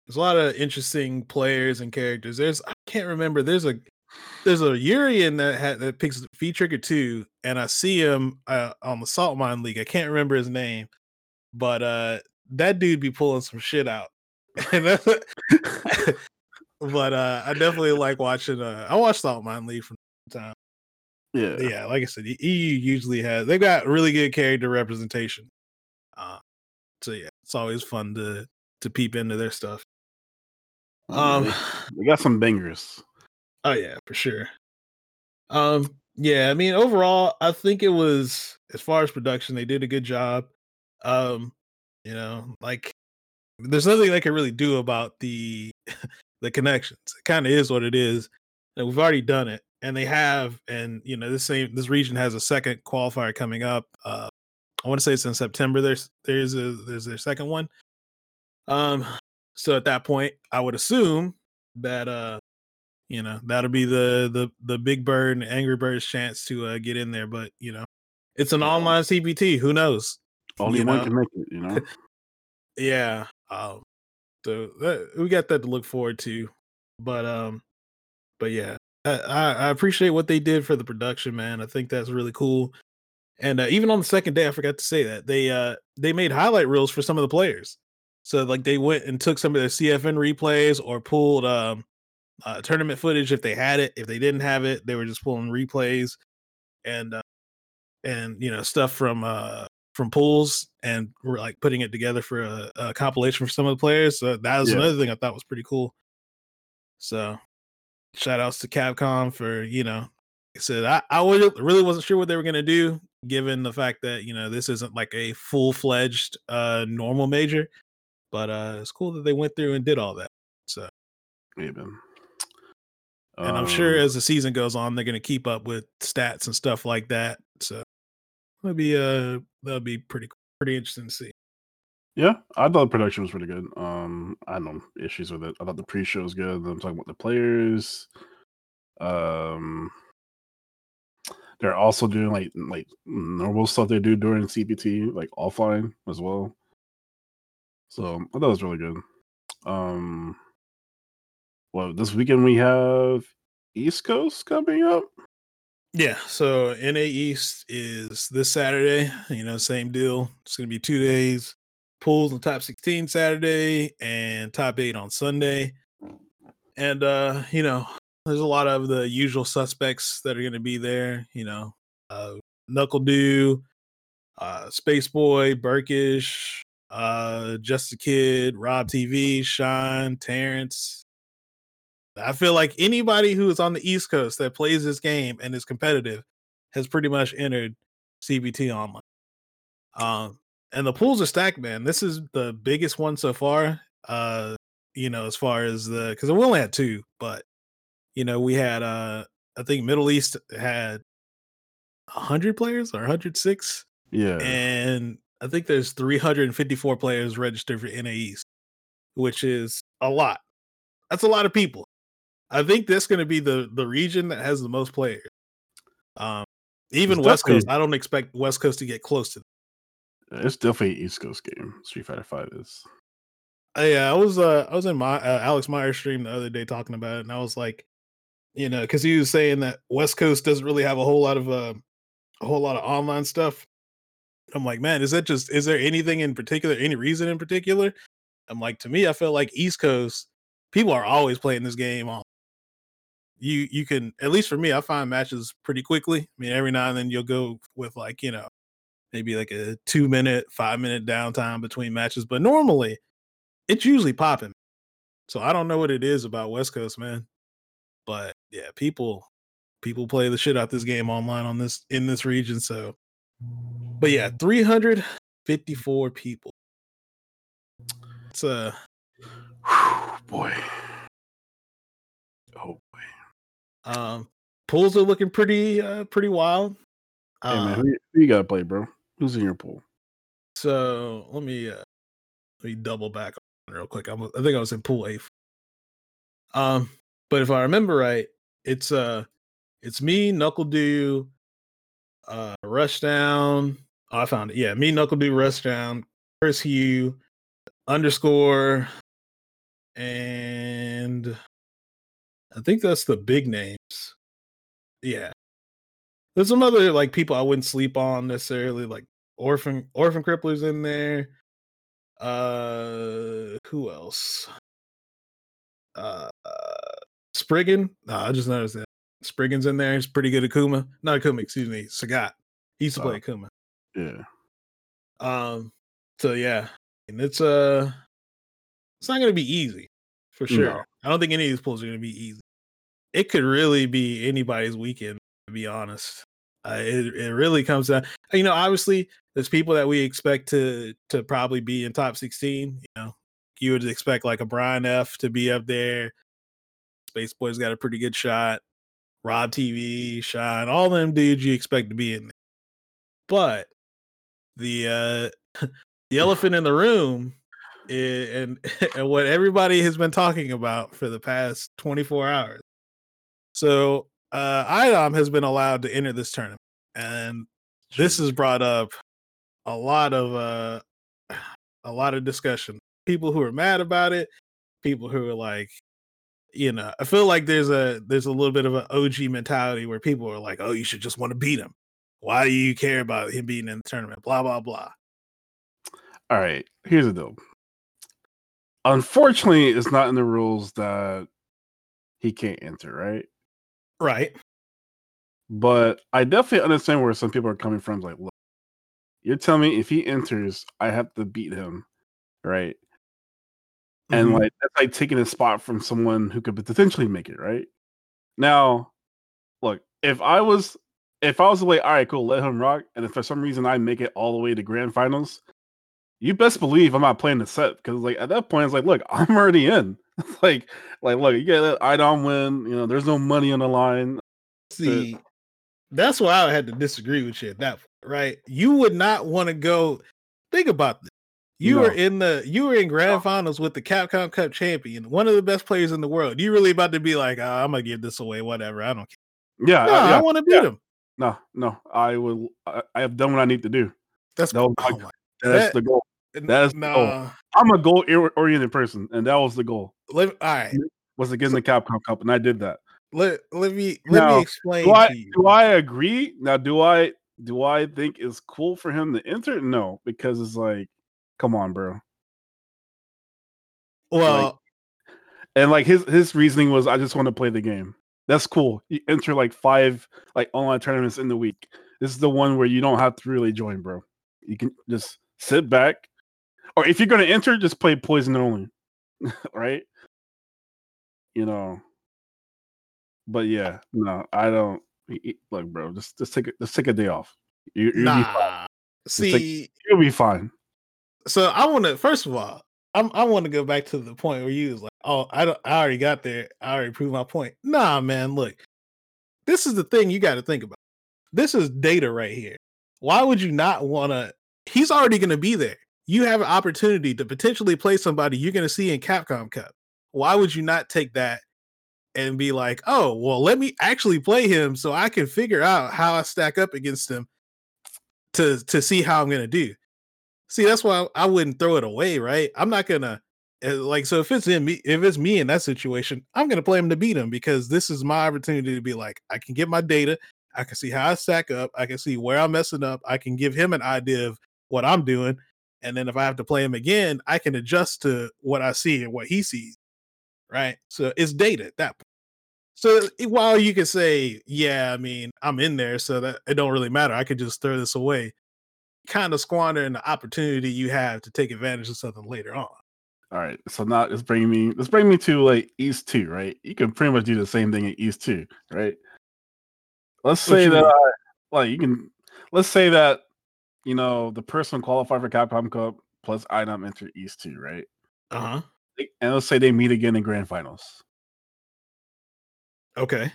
there's a lot of interesting players and characters. There's I can't remember. There's a there's a Urien that had, that picks V Trigger two, and I see him uh, on the Salt Mine League. I can't remember his name, but uh, that dude be pulling some shit out. but uh I definitely like watching uh I watched Salt Mine League from time. Yeah. Yeah, like I said, EU usually has they've got really good character representation. Uh so yeah, it's always fun to to peep into their stuff. Um they got some bangers. Oh yeah, for sure. Um yeah, I mean overall I think it was as far as production they did a good job. Um you know, like there's nothing they can really do about the the connections. It kind of is what it is. And we've already done it, and they have, and you know, this same this region has a second qualifier coming up. Uh, I want to say it's in September. There's there's a there's their second one. Um, so at that point, I would assume that uh, you know, that'll be the the the Big Bird and Angry Birds chance to uh, get in there. But you know, it's an online CPT. Who knows? Only you one know? can make it, you know. Yeah. Um, so that, we got that to look forward to. But um, but yeah, I, I I appreciate what they did for the production, man. I think that's really cool. And uh, even on the second day, I forgot to say that they uh they made highlight reels for some of the players. So like they went and took some of their CFN replays or pulled um uh, tournament footage if they had it. If they didn't have it, they were just pulling replays and uh, and you know stuff from uh from pools and we're like putting it together for a, a compilation for some of the players. So that was Yeah. another thing I thought was pretty cool. So shout outs to Capcom for, you know, like I said I, I would- really wasn't sure what they were gonna do, given the fact that, you know, this isn't like a full fledged uh normal major. But uh it's cool that they went through and did all that. So Yeah, man. and I'm sure Um, as the season goes on, they're gonna keep up with stats and stuff like that. So that'll be uh that'll be pretty pretty interesting to see. Yeah, I thought the production was pretty good. Um, I had no issues with it. I thought the pre-show was good. I'm talking about the players. Um, they're also doing like like normal stuff they do during CPT, like offline as well. So I thought it was really good. Um, well, this weekend we have East Coast coming up. Yeah, so NA East is this Saturday. You know, same deal. It's gonna be two days. Pools and top 16 Saturday and top eight on Sunday. And uh, you know, there's a lot of the usual suspects that are gonna be there, you know, uh NuckleDu, uh Space Boy, Burkish, uh Just a Kid, Rob TV, Shine, Terrence, I feel like anybody who is on the East Coast that plays this game and is competitive has pretty much entered CPT online. Um, and the pools are stacked, man. This is the biggest one so far. Uh, you know, as far as the because we only had two, but you know, we had uh I think Middle East had hundred players or 106, Yeah, and I think there's 354 players registered for NA East, which is a lot. That's a lot of people. I think that's going to be the the region that has the most players. Um, even It's West Coast, I don't expect West Coast to get close to. It. It's definitely East Coast game. Street Fighter Five is. Uh, yeah, I was uh I was in my uh, Alex Meyer stream the other day talking about it, and I was like, you know, because he was saying that West Coast doesn't really have a whole lot of uh, a whole lot of online stuff. I'm like, man, is that just is there anything in particular, any reason in particular? I'm like, to me, I feel like East Coast people are always playing this game on. You you can at least for me, I find matches pretty quickly. I mean, every now and then you'll go with like you know maybe like a two minute, five minute downtime between matches, but normally it's usually popping. So I don't know what it is about West Coast, man. But yeah, people people play the shit out of this game online on this in this region. So but yeah, 354 people. It's uh Whew, boy. Oh boy. Um pools are looking pretty uh pretty wild. Hey man, Um, who you, who you gotta play, bro? Who's in your pool? So let me uh let me double back on real quick. I'm, I think I was in pool A. Um, but if I remember right, it's uh it's me, NuckleDu, uh Rushdown. Oh, I found it. Yeah, me, NuckleDu, Rushdown, Chris Hugh, underscore, and I think that's the big names. Yeah. There's some other like people I wouldn't sleep on necessarily, like Orphan Orphan Crippler's in there. Uh who else? Uh Spriggan. No, I just noticed that. Spriggan's in there. He's pretty good at Kuma. Not Kuma, excuse me, Sagat. He used to play Oh. Kuma. Yeah. Um, so yeah, and it's uh it's not gonna be easy for sure. No. I don't think any of these pulls are gonna be easy. It could really be anybody's weekend, to be honest. Uh, it it really comes down. You know, obviously, there's people that we expect to to probably be in top 16. You know, you would expect like a Brian F to be up there. Space Boy's got a pretty good shot. Rob TV, Shine, all them dudes you expect to be in there. But the uh the elephant in the room and and what everybody has been talking about for the past 24 hours. So uh iDom has been allowed to enter this tournament and this has brought up a lot of uh a lot of discussion. People who are mad about it, people who are like, you know, I feel like there's a there's a little bit of an OG mentality where people are like, oh, you should just want to beat him. Why do you care about him being in the tournament? Blah blah blah. All right, here's the deal. Unfortunately, it's not in the rules that he can't enter, right? Right. But I definitely understand where some people are coming from. Like, look, you're telling me if he enters, I have to beat him, right? And Mhm. like that's like taking a spot from someone who could potentially make it, right? Now, look, if I was if I was like, all right, cool, let him rock, and if for some reason I make it all the way to grand finals, you best believe I'm not playing the set because like at that point it's like, look, I'm already in. like, like look, you get I don't win, you know, there's no money on the line. See, that's why I had to disagree with you at that point, right? You would not want to go think about this. You were No. in the you were in grand finals with the Capcom Cup champion, one of the best players in the world. You really about to be like, oh, I'm gonna give this away, whatever. I don't care. Yeah, No, I, yeah. I want to beat yeah. him. No, no, I will. I, I have done what I need to do. That's That oh my- oh my That's That- the goal. That's nah. I'm a goal oriented person, and that was the goal. Let, all right. Was to get in the Capcom Cup, and I did that. Let let me let Now, me explain Do I do I agree? Now, do I do I think it's cool for him to enter? No, because it's like, come on, bro. well, And like his his reasoning was, I just want to play the game. That's cool. You enter like five like online tournaments in the week. This is the one where you don't have to really join, bro. You can just sit back, or if you're gonna enter, just play poison only, right? You know. But yeah, no, I don't. Look, bro, just just take a just take a day off. You, you'll, be fine. nah. Just take- See, you'll be fine. so I want to first of all, I'm, I want to go back to the point where you was like, "Oh, I don't, I already got there. I already proved my point." Nah, man, look, this is the thing you got to think about. This is data right here. Why would you not want to? He's already going to be there. You have an opportunity to potentially play somebody you're going to see in Capcom Cup. Why would you not take that and be like, "Oh, well, let me actually play him so I can figure out how I stack up against him to to see how I'm going to do." See, that's why I wouldn't throw it away, right? I'm not gonna uh, like so if it's in me, if it's me in that situation, I'm gonna play him to beat him because this is my opportunity to be like, I can get my data, I can see how I stack up, I can see where I'm messing up, I can give him an idea of what I'm doing, and then if I have to play him again, I can adjust to what I see and what he sees, right? So it's data at that point. So while you can say, yeah, I mean, I'm in there, so that it don't really matter, I could just throw this away kind of squandering the opportunity you have to take advantage of something later on. All right. So now let's bring me let's bring me to like East Two, right? You can pretty much do the same thing at East Two, right? Let's say that? I, like you can let's say that you know the person qualified for Capcom Cup plus iDom enter East Two, right? Uh huh. And let's say they meet again in grand finals. Okay.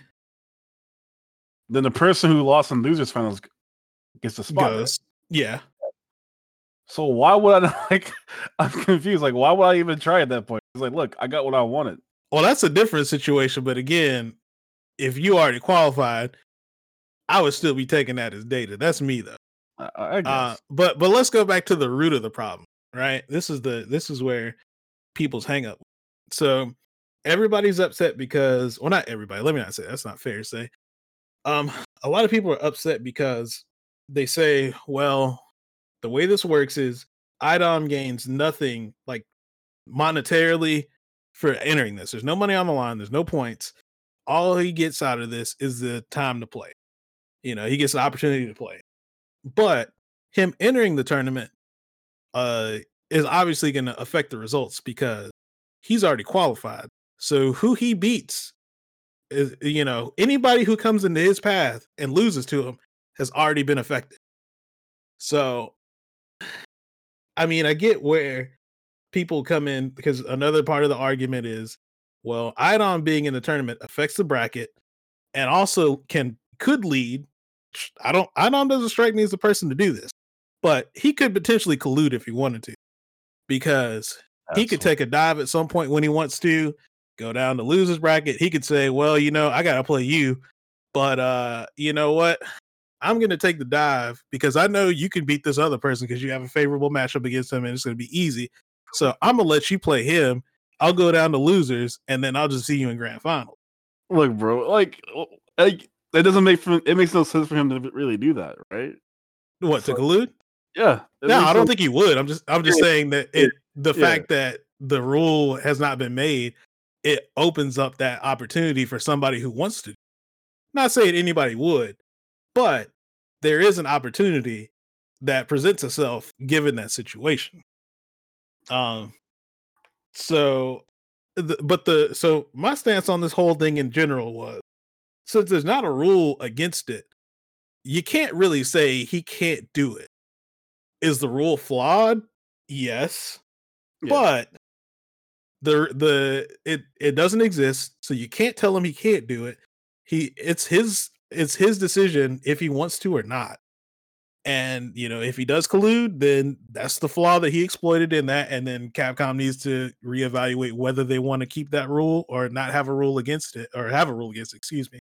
Then the person who lost in losers finals gets a spot. Goes. Yeah. So why would I not like I'm confused. Like, why would I even try at that point? It's like, look, I got what I wanted. Well, that's a different situation. But again, if you already qualified, I would still be taking that as data. That's me though. I. Uh, but but let's go back to the root of the problem, right? This is the this is where people's hang up. So everybody's upset because well, not everybody. Let me not say that's not fair to say. Um, a lot of people are upset because they say, well, the way this works is iDom gains nothing like monetarily for entering this. There's no money on the line. There's no points. All he gets out of this is the time to play. You know, he gets the opportunity to play but him entering the tournament uh is obviously going to affect the results because he's already qualified so who he beats is you know anybody who comes into his path and loses to him has already been affected so i mean i get where people come in because another part of the argument is, well, iDom being in the tournament affects the bracket and also can could lead. I don't iDom doesn't strike me as the person to do this, but he could potentially collude if he wanted to, because he could take a dive at some point when he wants to, go down to losers bracket. He could say, Well, you know, I gotta play you, but uh, you know what? I'm gonna take the dive because I know you can beat this other person because you have a favorable matchup against him and it's gonna be easy. So I'm gonna let you play him. I'll go down to losers and then I'll just see you in grand final. Look, bro, like, like that doesn't make it makes no sense for him to really do that, right? What to collude? Yeah. No, I don't think he would. I'm just I'm just yeah. saying that it the yeah. fact that the rule has not been made, it opens up that opportunity for somebody who wants to. Not saying anybody would, but there is an opportunity that presents itself given that situation. Um so the, but the so my stance on this whole thing in general was since there's not a rule against it, you can't really say he can't do it. Is the rule flawed? Yes. Yeah. But the the it it doesn't exist, so you can't tell him he can't do it. He it's his it's his decision if he wants to or not. And you know, if he does collude, then that's the flaw that he exploited in that. And then Capcom needs to reevaluate whether they want to keep that rule or not have a rule against it, or have a rule against it, excuse me,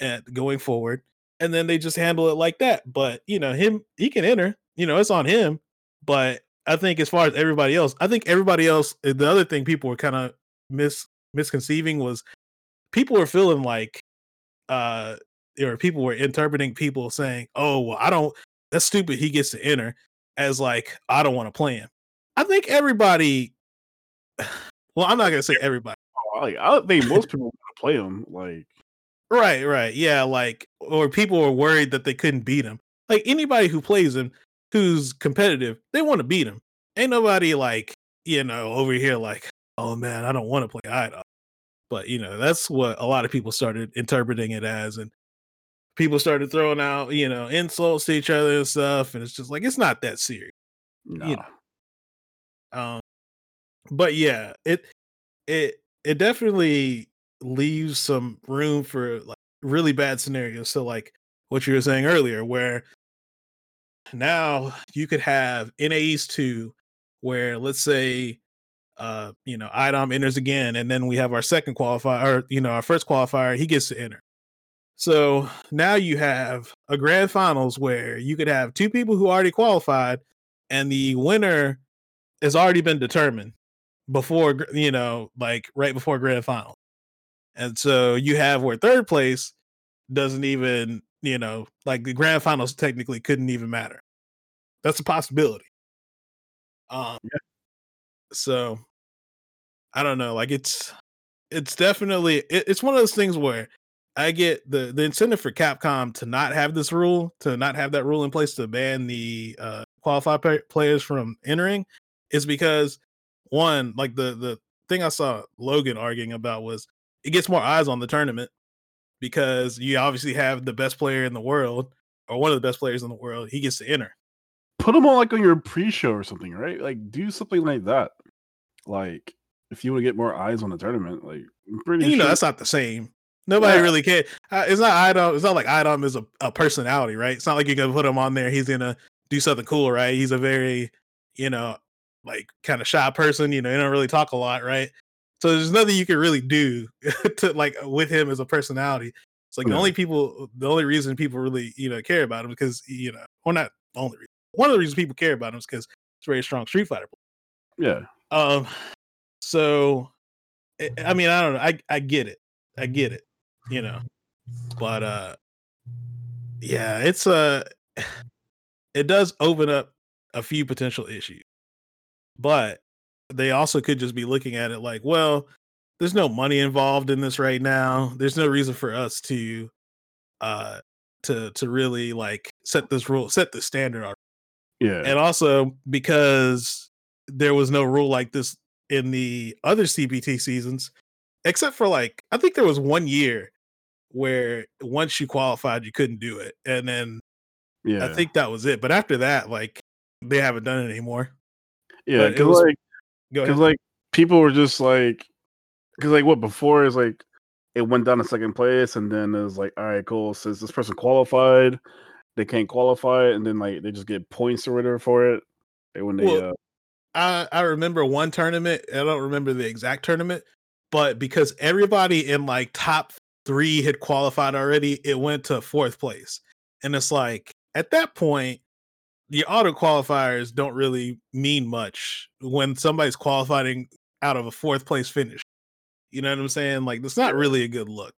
and going forward. And then they just handle it like that. But you know, him he can enter, you know, it's on him. But I think as far as everybody else, I think everybody else, eh, the other thing people were kind of mis misconceiving was people were feeling like uh or people were interpreting people saying, "Oh, well, I don't that's stupid. He gets to enter as like I don't want to play him. I think everybody. Well, I'm not gonna say everybody. Like I think most people want to play him. Like right, right, yeah, like or people were worried that they couldn't beat him. Like anybody who plays him, who's competitive, they want to beat him. Ain't nobody like you know over here like, oh man, I don't want to play Ida. But you know that's what a lot of people started interpreting it as, and people started throwing out, you know, insults to each other and stuff, and it's just like it's not that serious. No. You know? Um, but yeah, it it it definitely leaves some room for like really bad scenarios. So like what you were saying earlier, where now you could have NAEs two, where let's say uh you know iDom enters again, and then we have our second qualifier, or you know our first qualifier, he gets to enter. So now you have a grand finals where you could have two people who already qualified, and the winner has already been determined before you know, like right before grand final. And so you have where third place doesn't even, you know, like the grand finals technically couldn't even matter. That's a possibility. Um, yeah. so I don't know, like it's it's definitely it, it's one of those things where I get the the incentive for Capcom to not have this rule, to not have that rule in place to ban the uh, qualified pay- players from entering, is because one, like the the thing I saw Logan arguing about was it gets more eyes on the tournament because you obviously have the best player in the world or one of the best players in the world. He gets to enter. Put them on like on your pre-show or something, right? Like do something like that. Like if you want to get more eyes on the tournament, like I'm pretty you sure- know that's not the same Nobody yeah. really. Uh, it's not iDom. It's not like iDom is a, a personality, right? It's not like you're gonna put him on there. He's gonna do something cool, right? He's a very, you know, like kind of shy person. You know, he don't really talk a lot, right? So there's nothing you can really do to like with him as a personality. It's like yeah. the only people, the only reason people really, you know, care about him because you know, or not only reason. One of the reasons people care about him is because it's very strong Street Fighter. Yeah. Um. So, eh, I mean, I don't know. I I get it. I get it you know. But uh yeah, it's a uh, it does open up a few potential issues. But they also could just be looking at it like, well, there's no money involved in this right now. There's no reason for us to uh to to really like set this rule, set the standard Yeah. And also because there was no rule like this in the other CPT seasons, except for like I think there was one year where once you qualified, you couldn't do it, and then yeah, I think that was it. But after that, like they haven't done it anymore. Yeah, because like because like people were just like, because like what before is like it went down to second place, and then it was like, all right, cool. Since this person qualified, they can't qualify, and then like they just get points or whatever for it. And when they Well, uh, I I remember one tournament. I don't remember the exact tournament, but because everybody in like top three had qualified already, it went to fourth place. And it's like at that point, the auto qualifiers don't really mean much when somebody's qualifying out of a fourth place finish. You know what I'm saying? Like it's not really a good look.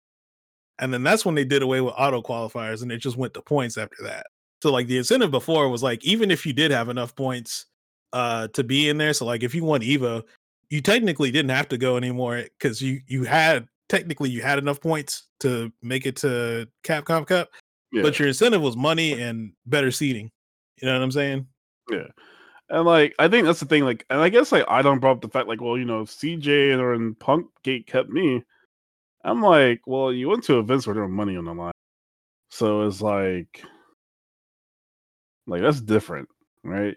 And then that's when they did away with auto qualifiers and it just went to points after that. So like the incentive before was like even if you did have enough points uh to be in there, so like if you won Evo, you technically didn't have to go anymore because you you had technically you had enough points to make it to Capcom Cup, yeah, but your incentive was money and better seating. You know what I'm saying? yeah. And like I think that's the thing. Like, and I guess like I don't brought up the fact like, well, you know, CJ or in Punk Gate kept me. I'm like, well, you went to events where there was money on the line, so it's like, like that's different, right?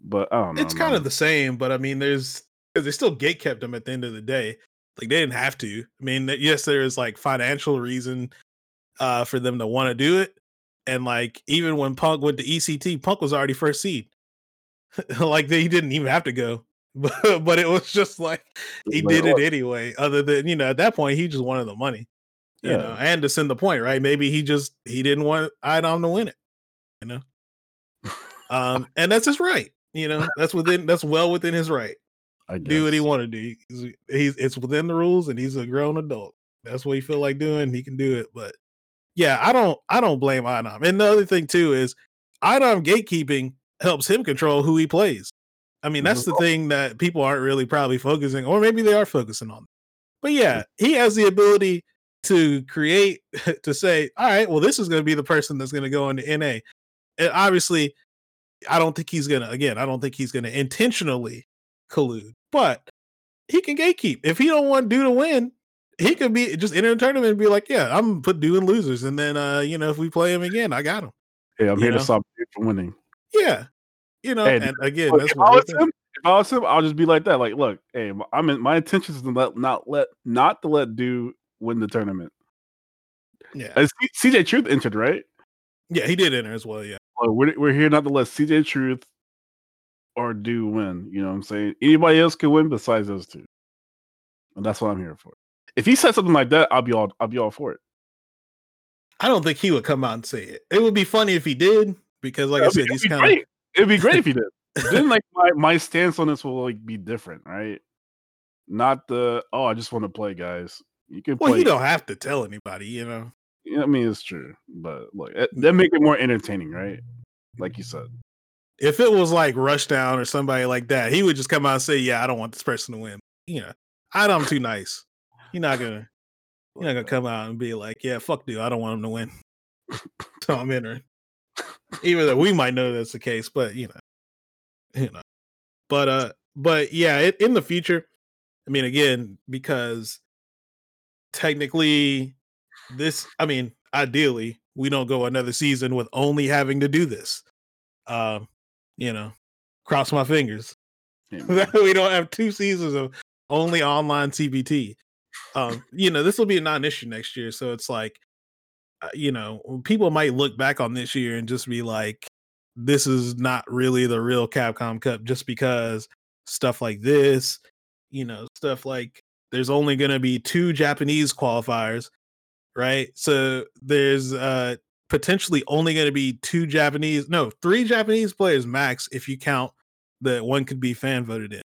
But I don't know. It's kind of the same, but I mean, there's because they still gate kept them at the end of the day. Like they didn't have to. I mean, yes, there is like financial reason uh for them to want to do it. And like even when Punk went to ECT, Punk was already first seed. like they didn't even have to go. But but it was just like he did it anyway. Other than you know, at that point he just wanted the money. You Yeah. know, and to send the point, right? Maybe he just he didn't want iDom to win it, you know. Um, and that's his right. You know, that's within that's well within his right I guess. do what he want to do. He's, he's it's within the rules, and he's a grown adult. That's what he feel like doing. He can do it. But yeah, I don't I don't blame iDom. And the other thing too is iDom gatekeeping helps him control who he plays. I mean, that's the thing that people aren't really probably focusing, or maybe they are focusing on. But yeah, he has the ability to create to say, all right, well, this is going to be the person that's going to go into NA. And obviously, I don't think he's gonna again, I don't think he's gonna intentionally collude, but he can gatekeep. If he don't want Du to win, he could be just enter a tournament and be like, Yeah, I'm put doing losers. And then uh, you know, if we play him again, I got him. Yeah, I'm you here know? to stop you from winning. Yeah. You know, Hey, and again, Look, that's if what I was him, if I was him, I'll just be like that. Like, look, hey, I'm in, my intention is to let not let not to let Du win the tournament. yeah. CJ Truth entered, right? Yeah, he did enter as well. Yeah. We're we're here not to let CJ Truth or Du win. You know what I'm saying? Anybody else can win besides those two, and that's what I'm here for. If he said something like that, I'll be all I'll be all for it. I don't think he would come out and say it. It would be funny if he did, because like I It'd be- said, he's kind of. It'd be great if he did. then like my, my stance on this will like be different, right? Not the oh, I just want to play, guys. You can well, play. you don't have to tell anybody, you know. Yeah, I mean, it's true, but look, it, that mm. make it more entertaining, right? Like you said. if it was like Rushdown or somebody like that, he would just come out and say, "Yeah, I don't want this person to win." You know, I'm too nice. You're not gonna, you're not gonna come out and be like, "Yeah, fuck dude, I don't want him to win." so I'm entering, even though we might know that's the case, but you know, you know, but uh, but yeah, it, in the future, I mean, again, because technically, this, I mean, ideally, we don't go another season with only having to do this. Um, you know, cross my fingers Yeah, we don't have two seasons of only online CPT. Um, you know, this will be a non-issue next year, so it's like, uh, you know, people might look back on this year and just be like, "This is not really the real Capcom Cup," just because stuff like this, you know, stuff like there's only going to be two Japanese qualifiers, right? So there's uh potentially only going to be two Japanese, no, three Japanese players max if you count that one could be fan voted in.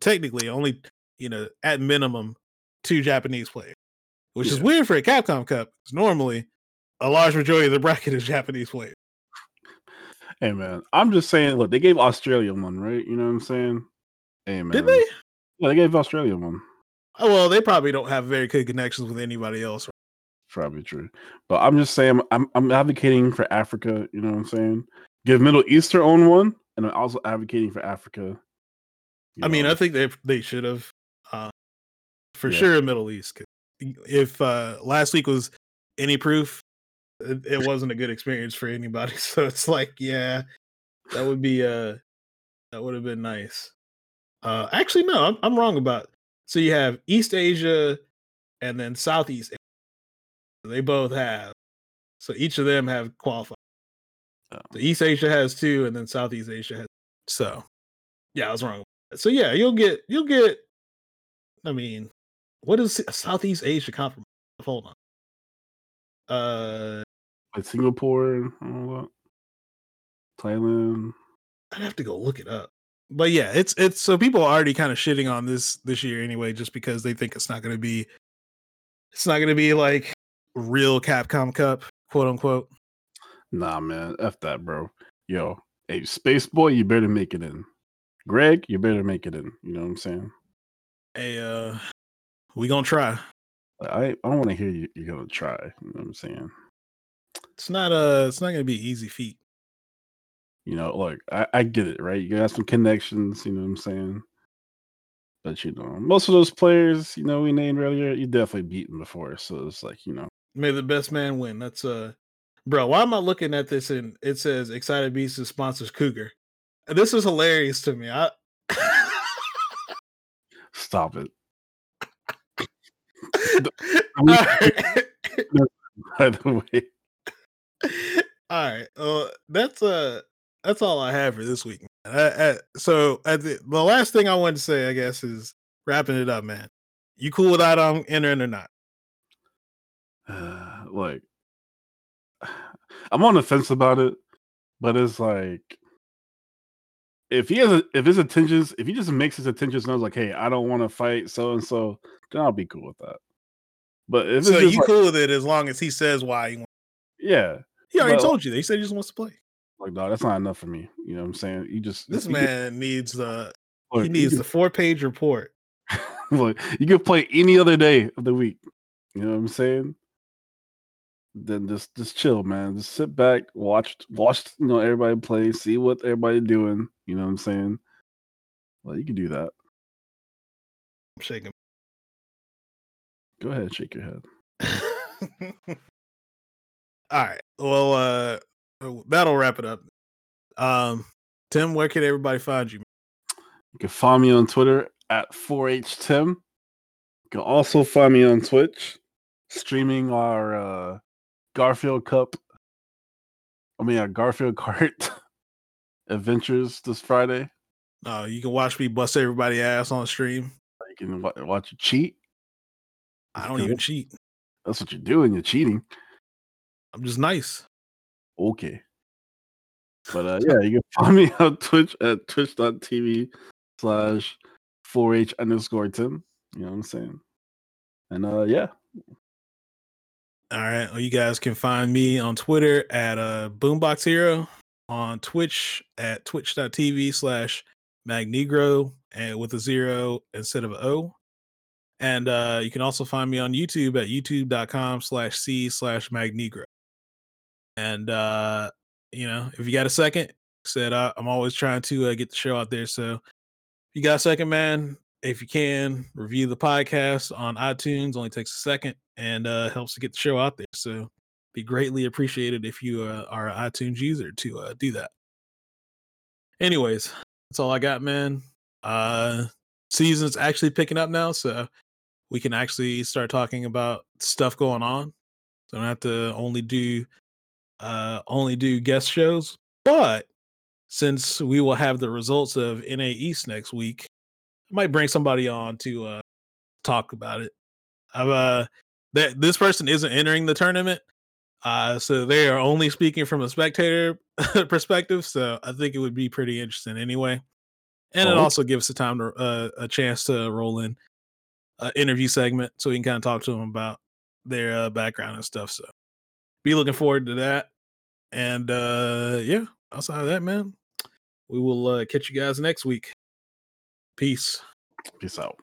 Technically, only you know at minimum two Japanese players, which is weird for a Capcom Cup. 'cause normally, a large majority of the bracket is Japanese players. Hey man, I'm just saying. Look, they gave Australia one, right? You know what I'm saying? Hey man, Did they? Yeah, they gave Australia one. Oh, well, they probably don't have very good connections with anybody else. Probably true, but I'm just saying. I'm I'm advocating for Africa. You know what I'm saying? Give Middle East their own one, and I'm also advocating for Africa. I mean. I think they they should have, uh, for Yeah. sure, Middle East. If uh, last week was any proof, it, it wasn't a good experience for anybody. So it's like, yeah, that would be uh, that would have been nice. Uh, actually, no, I'm, I'm wrong about. It. So you have East Asia, and then Southeast. Asia. They both have. So each of them have qualified. Oh. So East Asia has two, and then Southeast Asia has. So, yeah, I was wrong. So yeah, you'll get you'll get. I mean, what is Southeast Asia conference? Hold on. Uh, like Singapore and all that. Thailand. I'd have to go look it up. But yeah, it's it's so people are already kind of shitting on this this year anyway, just because they think it's not going to be, it's not going to be like real Capcom Cup, quote unquote. Nah, man, f that, bro. Yo, hey, Space Boy, you better make it in. Greg, you better make it in. You know what I'm saying? Hey, uh, we gonna try. I I don't want to hear you. You're gonna try. You know what I'm saying? It's not uh it's not gonna be easy feat. You know, look, I, I get it, right? You got some connections, you know what I'm saying? But you know, most of those players, you know, we named earlier, you definitely beaten before. So it's like, you know. May the best man win. That's uh bro, why am I looking at this and it says Excited Beasts sponsors Cougar? This is hilarious to me. I stop it. By the way. All right. Uh, that's uh that's all I have for this week. I, I, so the, the last thing I wanted to say, I guess, is wrapping it up, man. You cool with that on entering or not? Uh, like, I'm on the fence about it, but it's like, if he has a, if his intentions, if he just makes his intentions knows, like, hey, I don't want to fight so and so, then I'll be cool with that. But if so, you like, cool with it as long as he says why he wants. Yeah, he already but, told you that. He said he just wants to play. Like, no, that's not enough for me. You know what I'm saying? You just this man needs the look, he needs the four page report. look, you can play any other day of the week. You know what I'm saying? Then just just chill, man. Just sit back, watch watch you know everybody play, see what everybody doing. You know what I'm saying? Well, you can do that. I'm shaking. Go ahead, shake your head. All right. Well, uh, uh, that'll wrap it up. Um, Tim, where can everybody find you? You can find me on Twitter at 4H Tim. You can also find me on Twitch, streaming our uh, Garfield Cup. I mean, our Garfield Kart adventures this Friday. Uh, you can watch me bust everybody ass on stream. You can watch you cheat. I don't even cheat. That's what you're doing. You're cheating. I'm just nice. Okay. But uh, yeah, you can find me on Twitch at twitch.tv slash 4H underscore Tim. You know what I'm saying? And uh yeah. All right. Well, you guys can find me on Twitter at uh Boombox Hero, on Twitch at twitch.tv slash Magnegro and with a zero instead of an O. And uh you can also find me on YouTube at youtube.com slash C slash Magnegro. And uh, you know, if you got a second, said uh, I'm always trying to uh, get the show out there. So if you got a second, man, if you can review the podcast on iTunes, only takes a second and uh, helps to get the show out there. So be greatly appreciated if you uh, are an iTunes user to uh, do that. Anyways, that's all I got, man. Uh, season's actually picking up now, so we can actually start talking about stuff going on. So I don't have to only do uh, only do guest shows. But since we will have the results of NA East next week, I might bring somebody on to uh, talk about it. I've, uh, that this person isn't entering the tournament, uh, so they are only speaking from a spectator perspective. So I think it would be pretty interesting anyway, and oh. it also gives the time to uh, a chance to roll in an interview segment so we can kind of talk to them about their uh, background and stuff. So be looking forward to that. And uh yeah, outside of that, man, we will uh catch you guys next week. Peace. Peace out.